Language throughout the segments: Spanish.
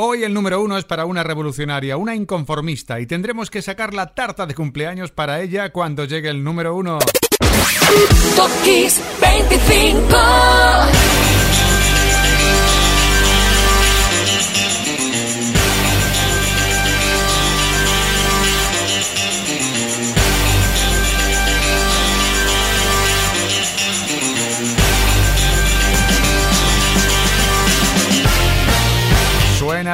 Hoy el número uno es para una revolucionaria, una inconformista, y tendremos que sacar la tarta de cumpleaños para ella cuando llegue el número uno. Top 25.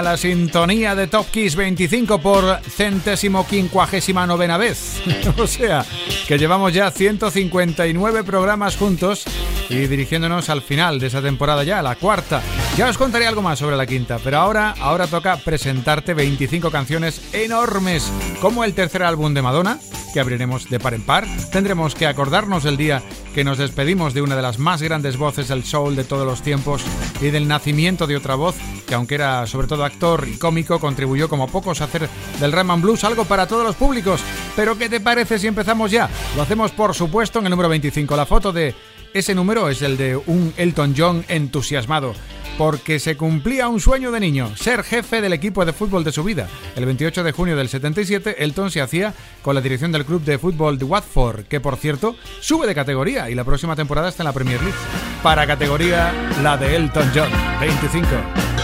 La sintonía de Top Kiss 25 por centésimo quincuagésima novena vez. o sea, que llevamos ya 159 programas juntos y dirigiéndonos al final de esa temporada ya, la cuarta. Ya os contaré algo más sobre la quinta, pero ahora, ahora toca presentarte 25 canciones enormes, como el tercer álbum de Madonna, que abriremos de par en par. Tendremos que acordarnos del día que nos despedimos de una de las más grandes voces del soul de todos los tiempos y del nacimiento de otra voz que aunque era sobre todo actor y cómico, contribuyó como pocos a hacer del Rhythm Blues algo para todos los públicos. Pero ¿qué te parece si empezamos ya? Lo hacemos por supuesto en el número 25. La foto de ese número es el de un Elton John entusiasmado porque se cumplía un sueño de niño, ser jefe del equipo de fútbol de su vida. El 28 de junio del 77, Elton se hacía con la dirección del club de fútbol de Watford, que por cierto sube de categoría y la próxima temporada está en la Premier League. Para categoría la de Elton John, 25.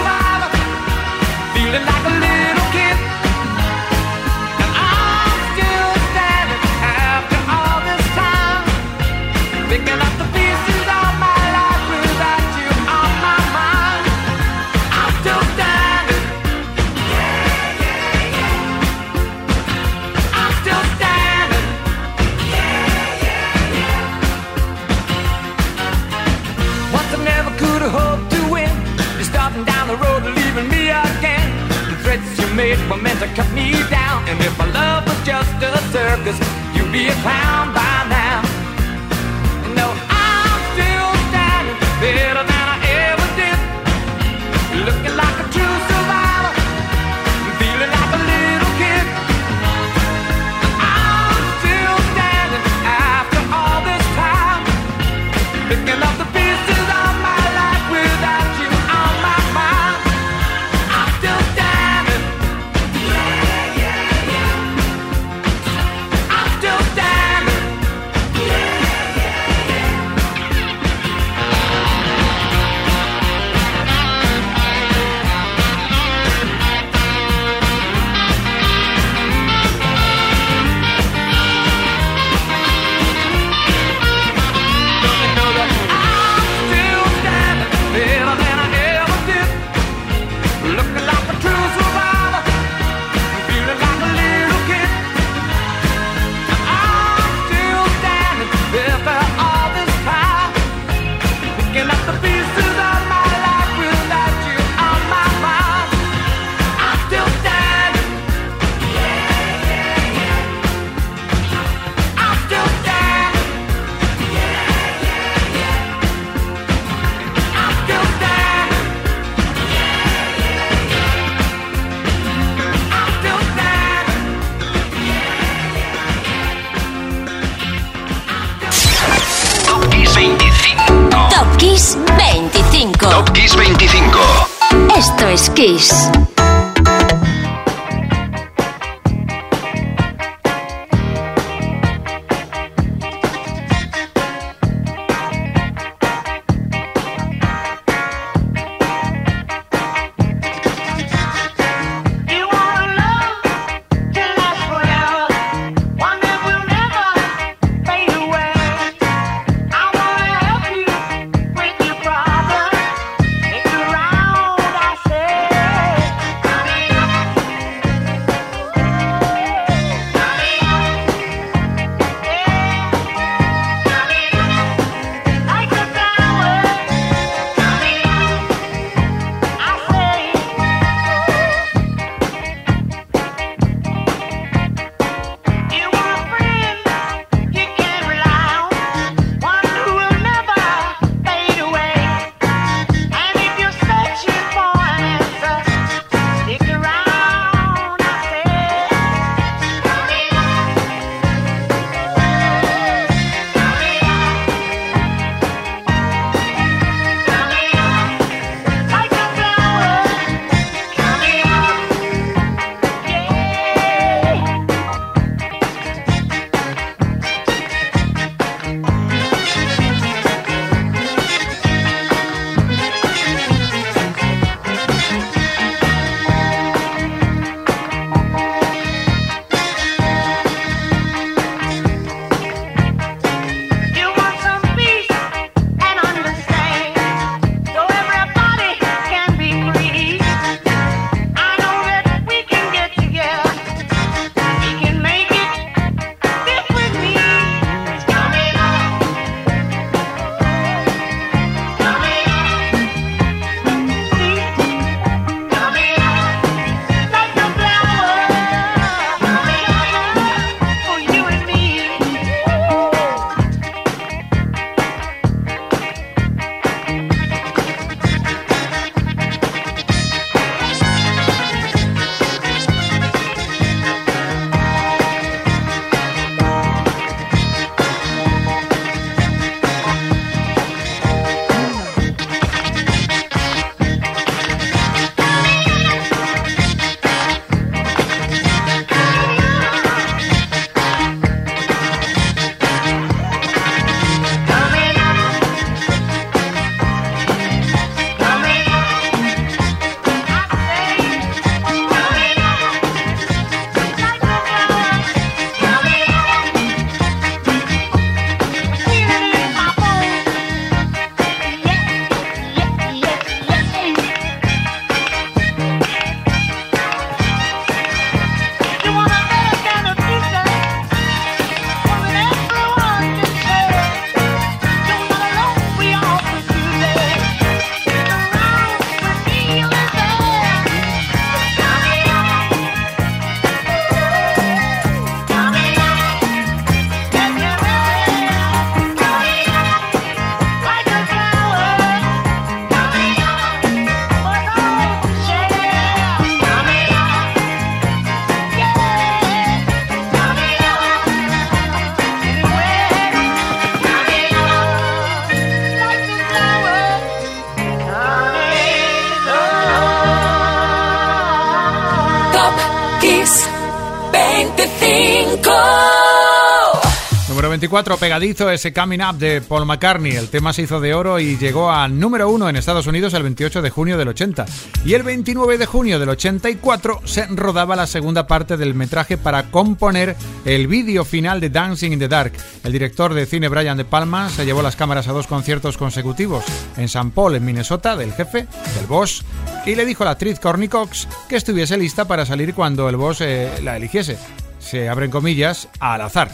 2024, pegadizo ese Coming Up de Paul McCartney. El tema se hizo de oro y llegó a número uno en Estados Unidos el 28 de junio del 80. Y el 29 de junio del 84 se rodaba la segunda parte del metraje para componer el vídeo final de Dancing in the Dark. El director de cine Brian De Palma se llevó las cámaras a dos conciertos consecutivos en San Paul, en Minnesota, del jefe, del boss, y le dijo a la actriz Corny Cox que estuviese lista para salir cuando el boss eh, la eligiese se abren comillas al azar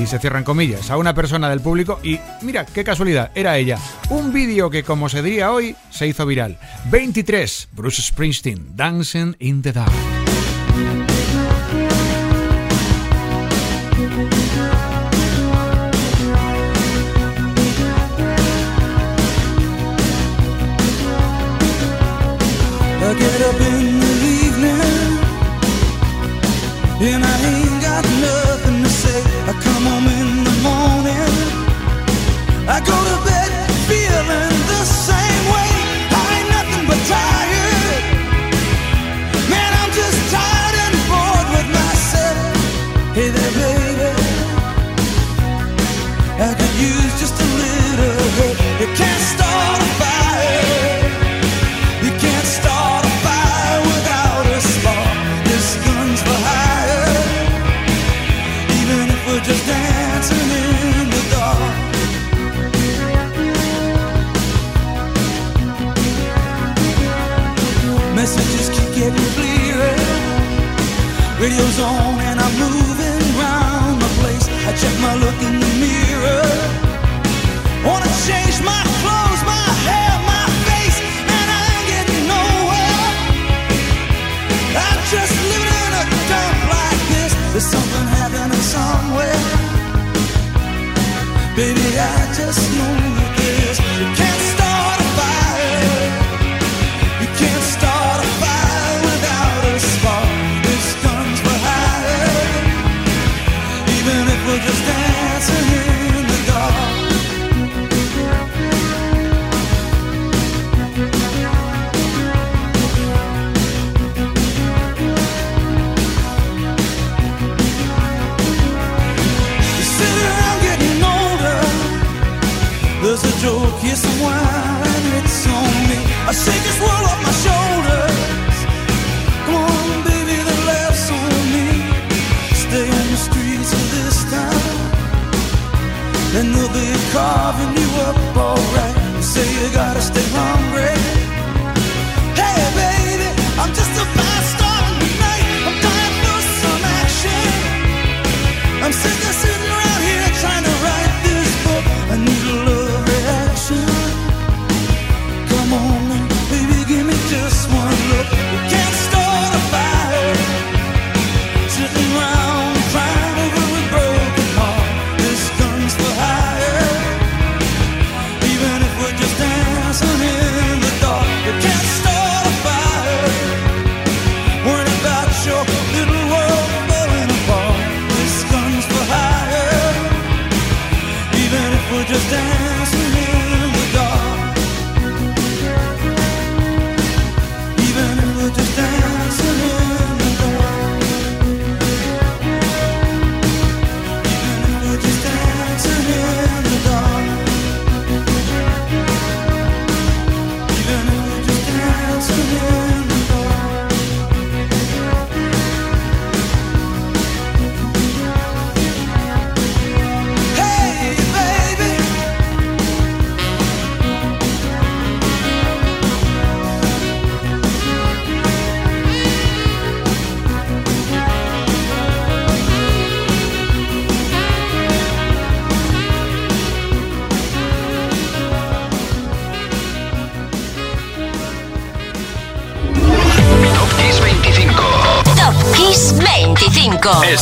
y se cierran comillas a una persona del público y mira, qué casualidad, era ella. Un vídeo que como se diría hoy se hizo viral. 23, Bruce Springsteen, Dancing in the Dark. Baby, I just know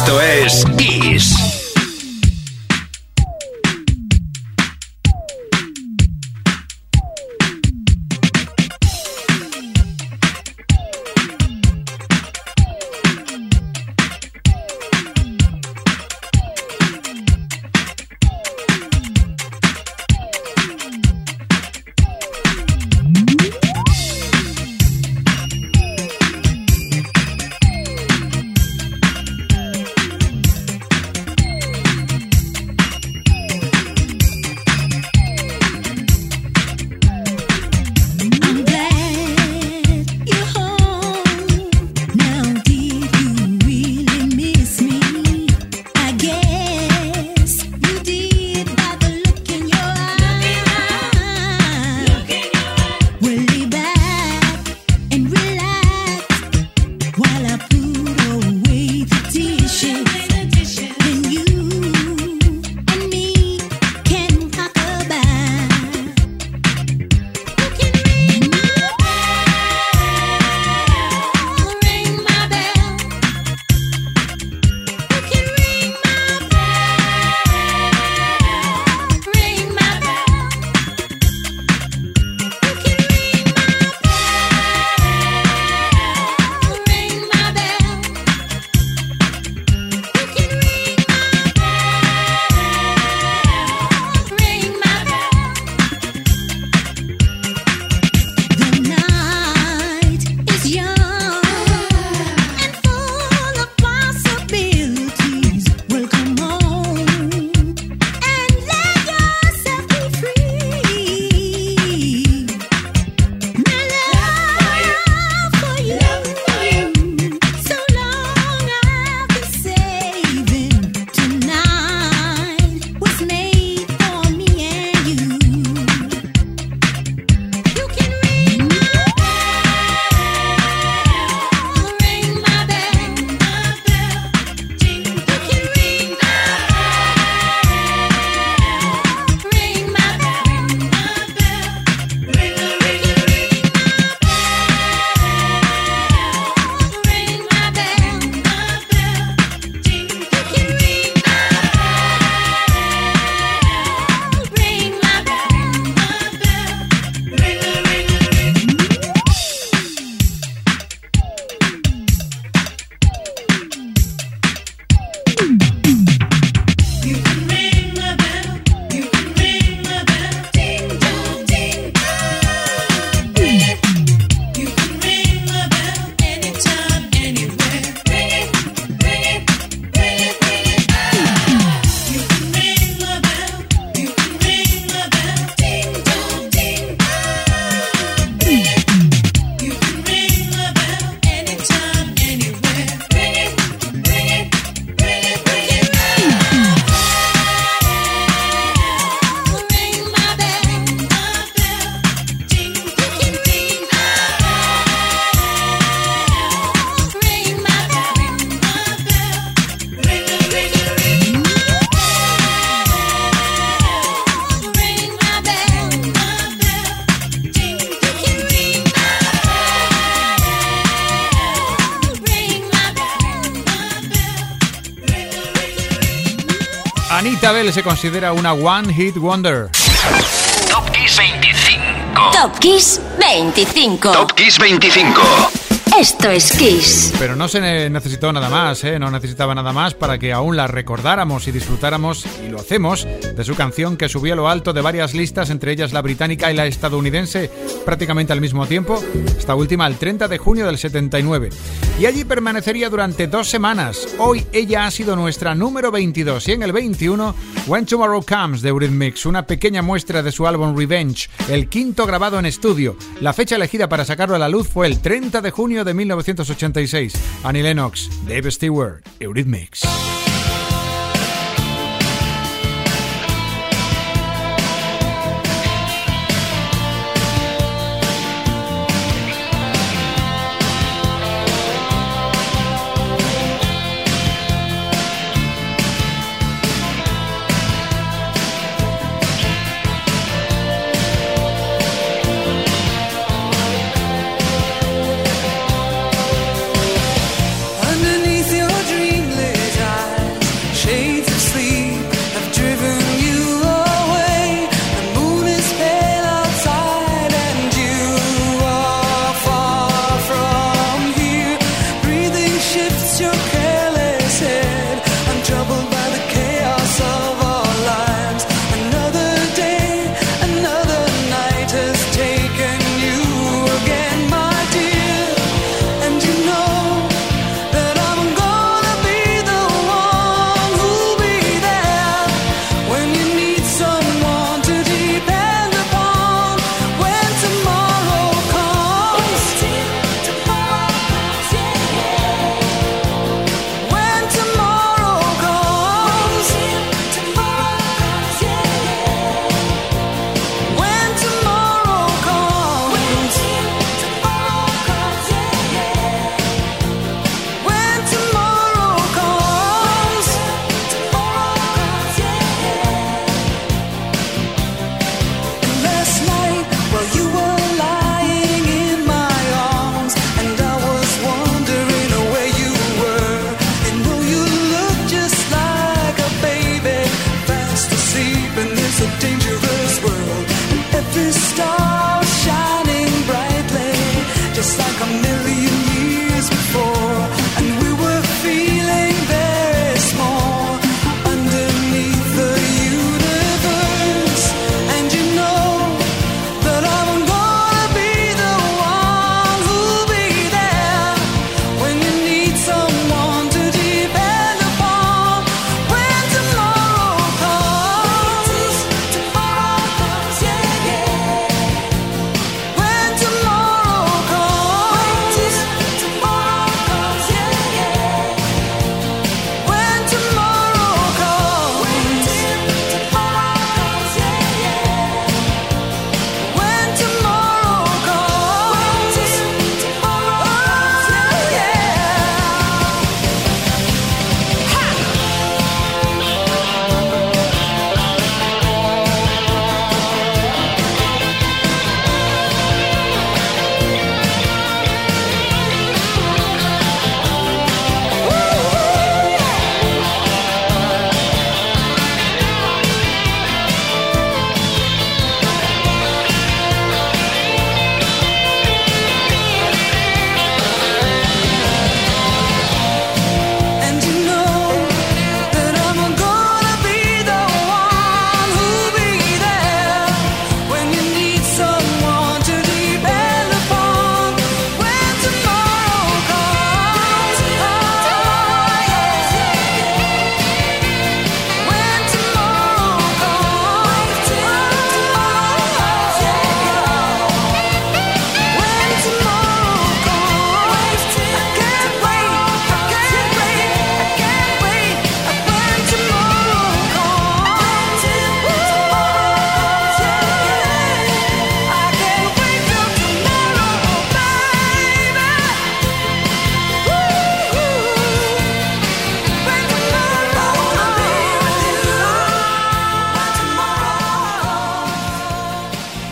Esto es se considera una One Hit Wonder. Top Kiss 25. Top Kiss 25. Top Kiss 25. Esto es Kiss. Pero no se necesitó nada más, ¿eh? no necesitaba nada más para que aún la recordáramos y disfrutáramos, y lo hacemos, de su canción que subió a lo alto de varias listas, entre ellas la británica y la estadounidense, prácticamente al mismo tiempo, esta última el 30 de junio del 79. Y allí permanecería durante dos semanas. Hoy ella ha sido nuestra número 22 y en el 21, When Tomorrow Comes de Eurythmics, una pequeña muestra de su álbum Revenge, el quinto grabado en estudio. La fecha elegida para sacarlo a la luz fue el 30 de junio de 1986. Annie Lennox, Dave Stewart, Eurythmics.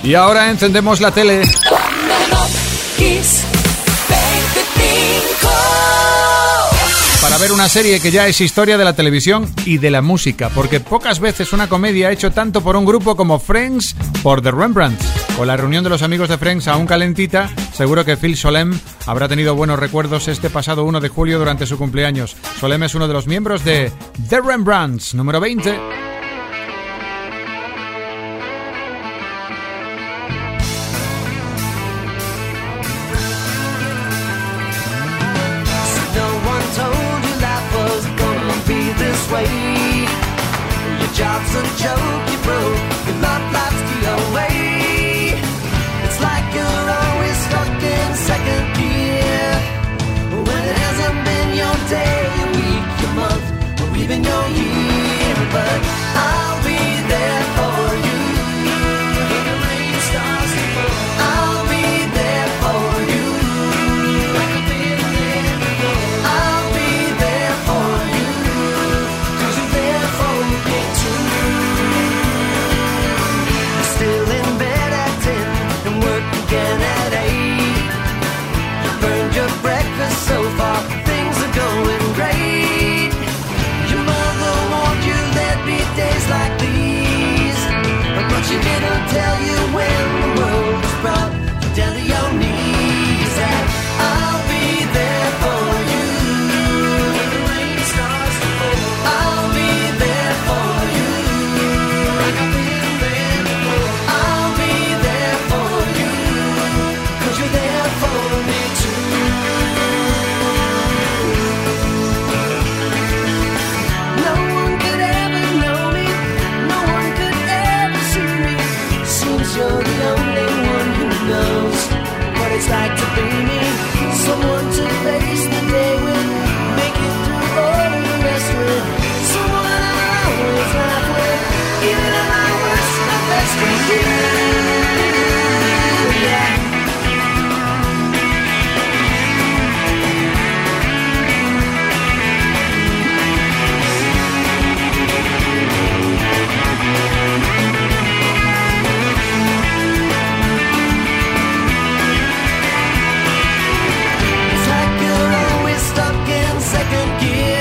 Y ahora encendemos la tele. Para ver una serie que ya es historia de la televisión y de la música, porque pocas veces una comedia ha hecho tanto por un grupo como Friends por The Rembrandts. Con la reunión de los amigos de Friends aún calentita, seguro que Phil Solem habrá tenido buenos recuerdos este pasado 1 de julio durante su cumpleaños. Solem es uno de los miembros de The Rembrandts, número 20. Here, but I. give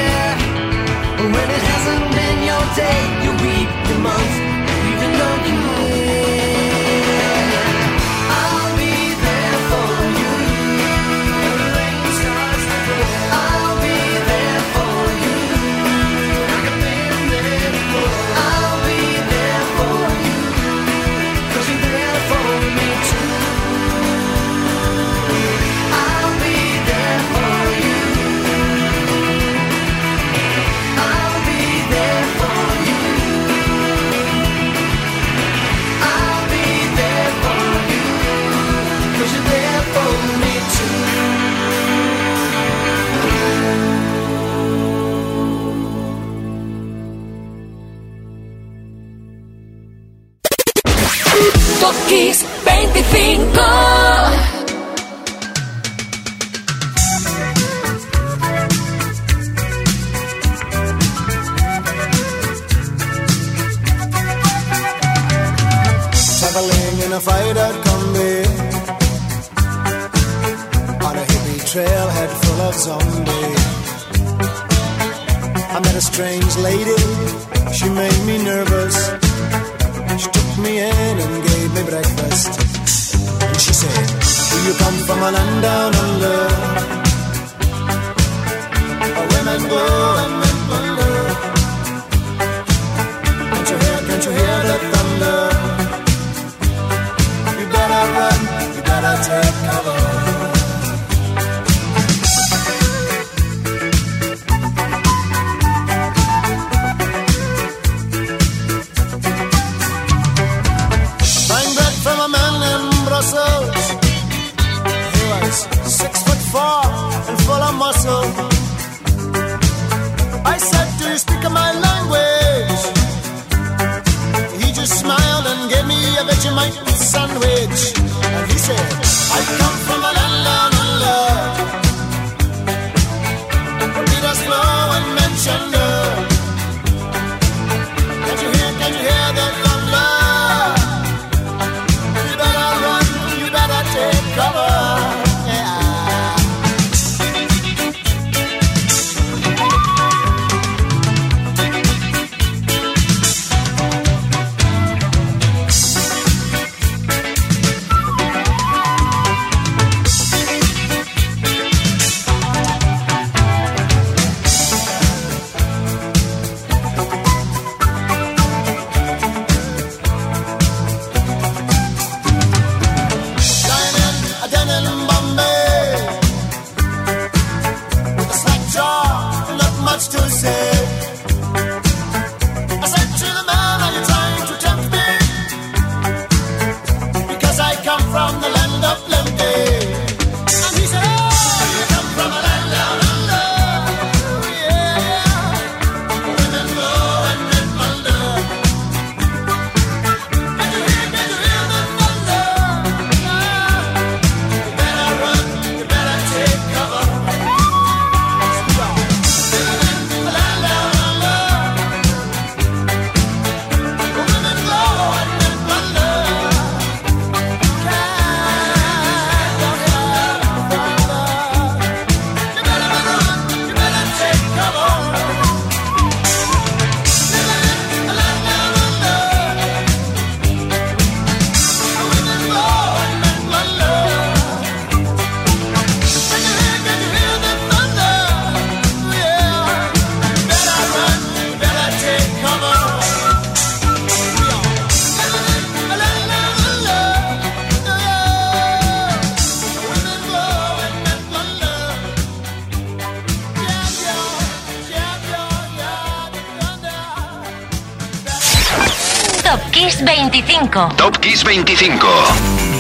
Kiss 25.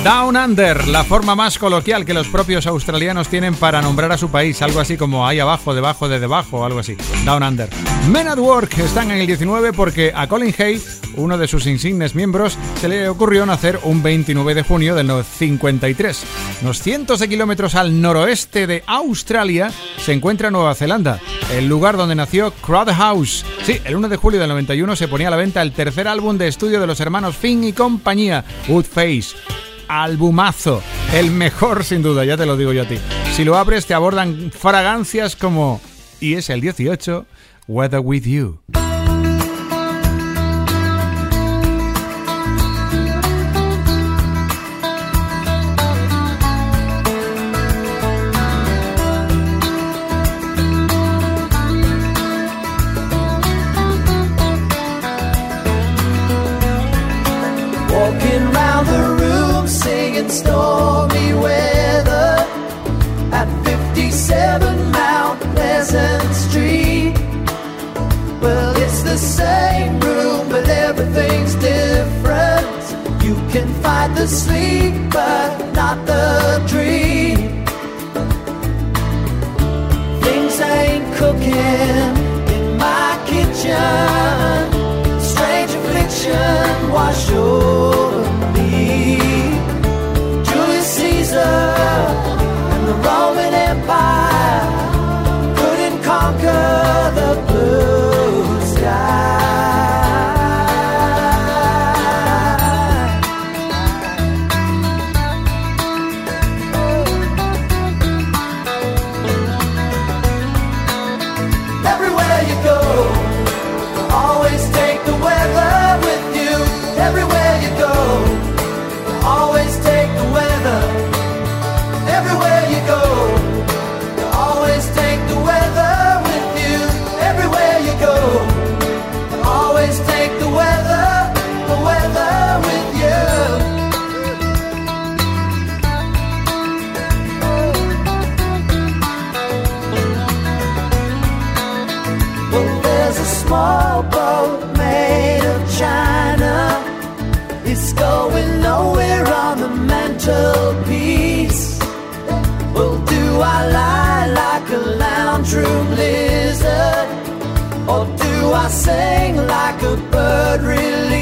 Down Under, la forma más coloquial que los propios australianos tienen para nombrar a su país, algo así como ahí abajo, debajo de debajo, algo así. Down Under. Men at Work están en el 19 porque a Colin Hay, uno de sus insignes miembros, se le ocurrió nacer un 29 de junio del 53. Unos cientos de kilómetros al noroeste de Australia se encuentra Nueva Zelanda, el lugar donde nació Crowd House. Sí, el 1 de julio del 91 se ponía a la venta el tercer álbum de estudio de los hermanos Finn y compañía, Woodface albumazo. El mejor sin duda, ya te lo digo yo a ti. Si lo abres te abordan fragancias como... Y es el 18, Weather With You. It's going nowhere on the mantelpiece. Well, do I lie like a lounge room lizard? Or do I sing like a bird released?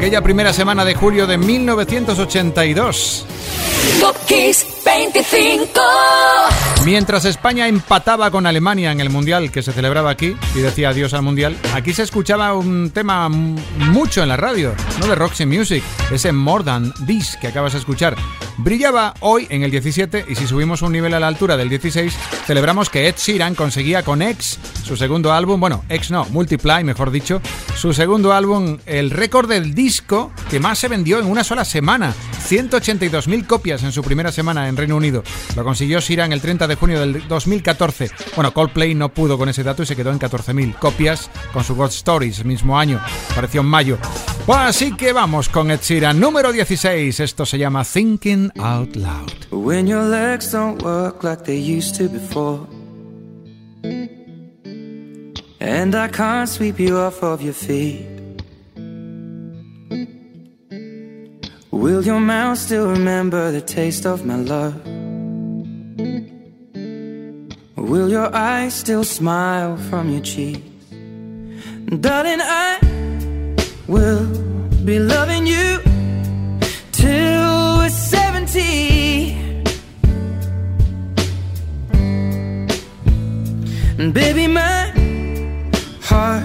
Aquella primera semana de julio de 1982. Top Kiss 25. Mientras España empataba con Alemania en el Mundial que se celebraba aquí y decía adiós al Mundial, aquí se escuchaba un tema mucho en la radio, no de Roxy Music, ese More Than This que acabas de escuchar. Brillaba hoy en el 17 y si subimos un nivel a la altura del 16, celebramos que Ed Sheeran conseguía con X, su segundo álbum, bueno, X no, Multiply, mejor dicho, su segundo álbum, el récord del disco que más se vendió en una sola semana, 182.000 copias en su primera semana en Reino Unido. Lo consiguió Sheeran el 30 de junio del 2014. Bueno, Coldplay no pudo con ese dato y se quedó en 14.000 copias con su God Stories, mismo año, apareció en mayo. Pues así que vamos con Ed Sheeran, número 16, esto se llama Thinking Out Loud. When your legs don't work like they used to before. And I can't sweep you off of your feet. Will your mouth still remember the taste of my love? Will your eyes still smile from your cheeks? Darling, I will be loving you till we're 70. And baby, my heart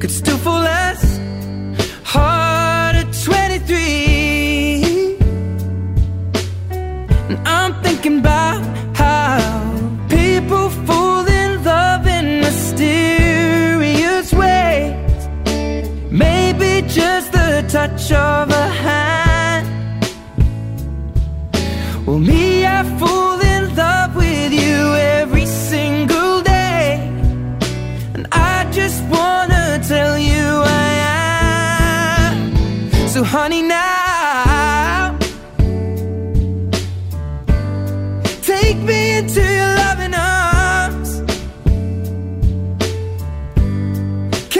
could still fall as hard at 23. And I'm thinking about how people fall in love in mysterious ways. Maybe just the touch of a hand. Well, me, I fall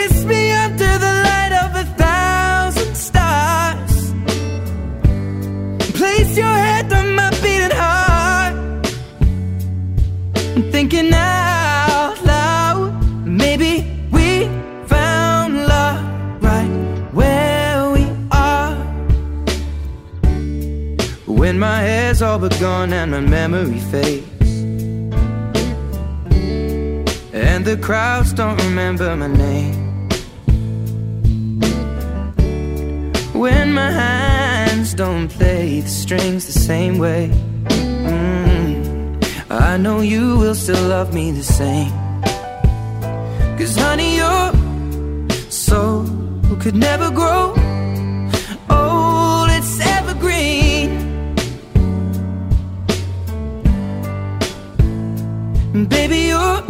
Kiss me under the light of a thousand stars. Place your head on my beating heart. I'm thinking out loud. Maybe we found love right where we are. When my hair's all but gone and my memory fades. And the crowds don't remember my name. The strings the same way. Mm, I know you will still love me the same. Cause honey, your soul could never grow old, it's evergreen. Baby, your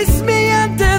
kiss me under.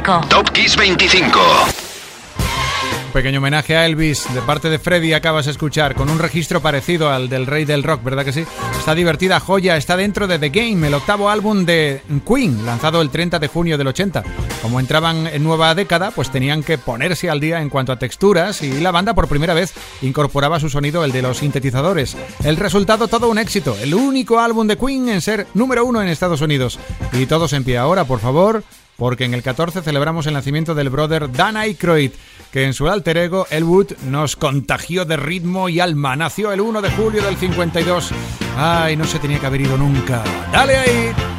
25. Top Kiss 25. Un pequeño homenaje a Elvis de parte de Freddy acabas de escuchar con un registro parecido al del rey del rock, ¿verdad que sí? Esta divertida joya está dentro de The Game, el octavo álbum de Queen, lanzado el 30 de junio del 80. Como entraban en nueva década, pues tenían que ponerse al día en cuanto a texturas y la banda por primera vez incorporaba su sonido el de los sintetizadores. El resultado todo un éxito, el único álbum de Queen en ser número uno en Estados Unidos. Y todos en pie ahora, por favor, porque en el 14 celebramos el nacimiento del brother Dan Aykroyd, que en su alter ego Elwood nos contagió de ritmo y alma. Nació el 1 de julio del 52. Ay, no se tenía que haber ido nunca. ¡Dale ahí!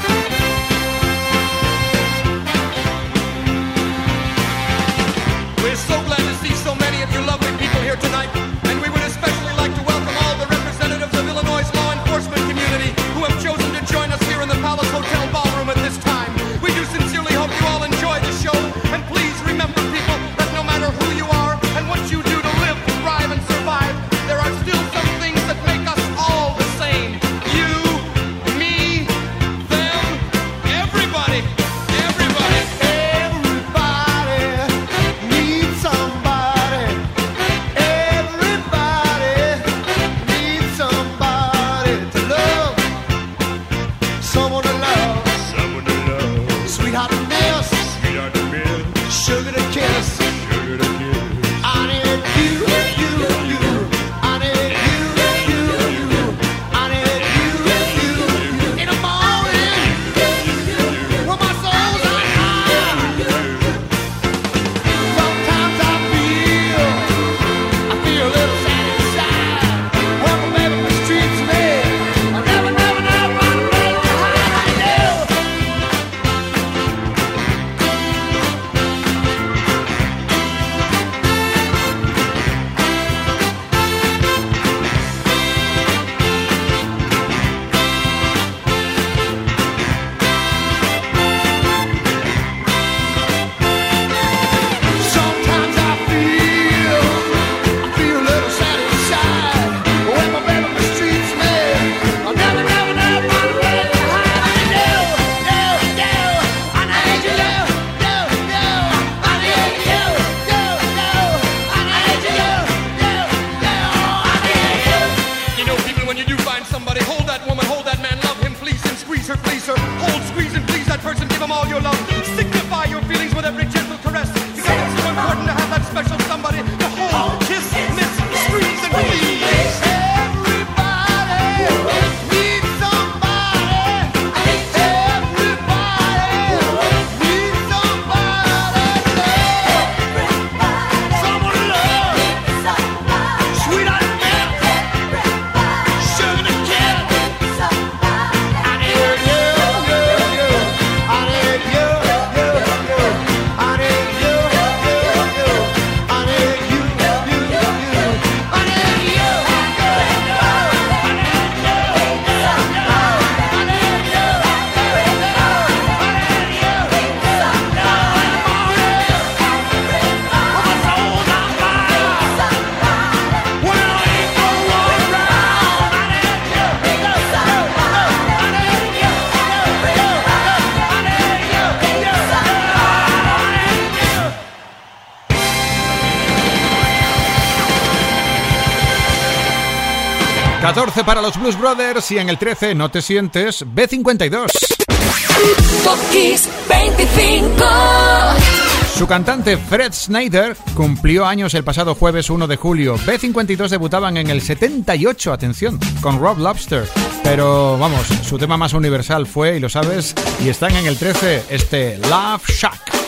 para los Blues Brothers y en el 13 No te sientes B52. Kiss 25. Su cantante Fred Snyder cumplió años el pasado jueves 1 de julio. B52 debutaban en el 78, atención, con Rob Lobster. Pero vamos, su tema más universal fue, y lo sabes, y están en el 13, este Love Shack.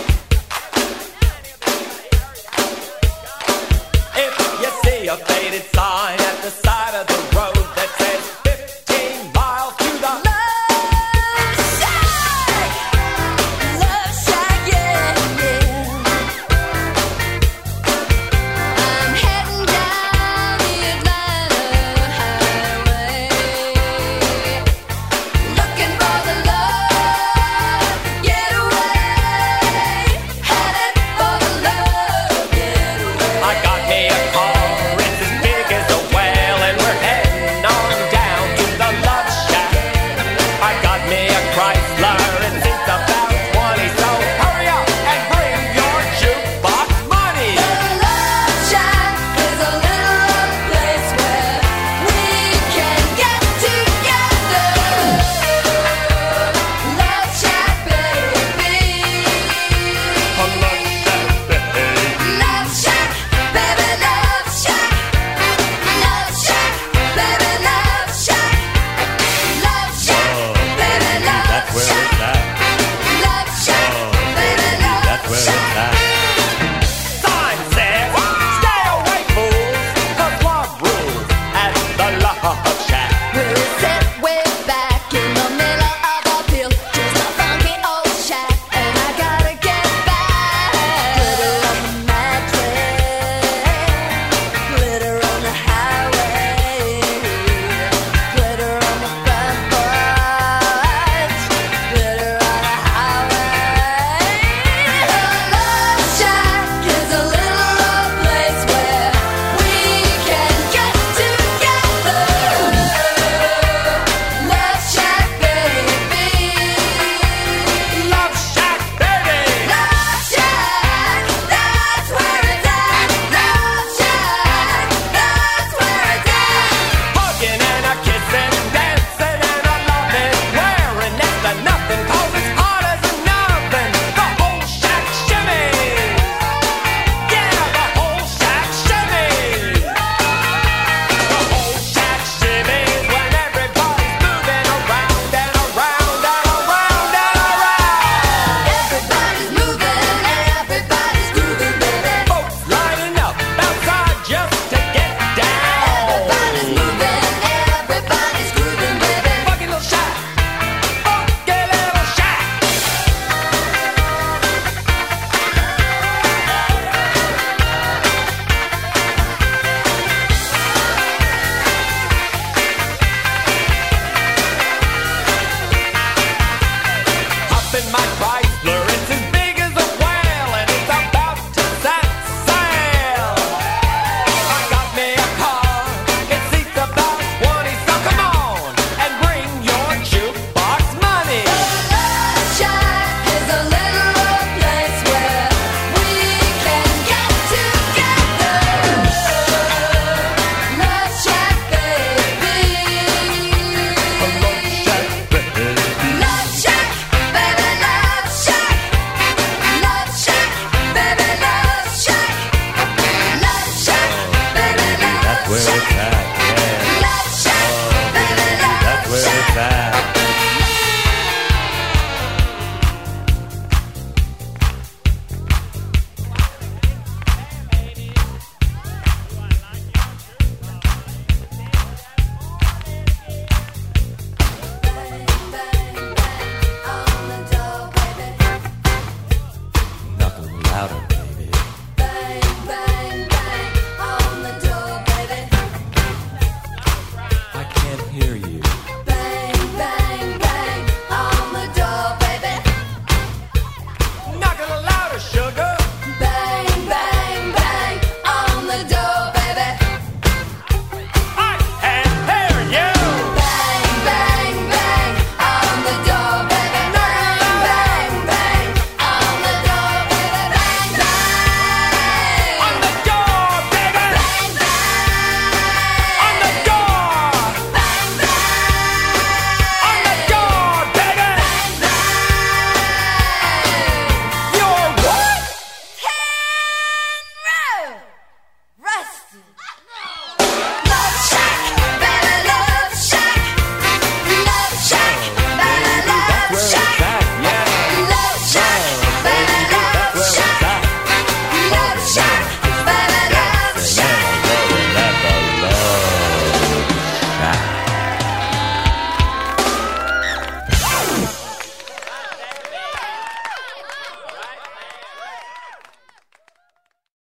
Where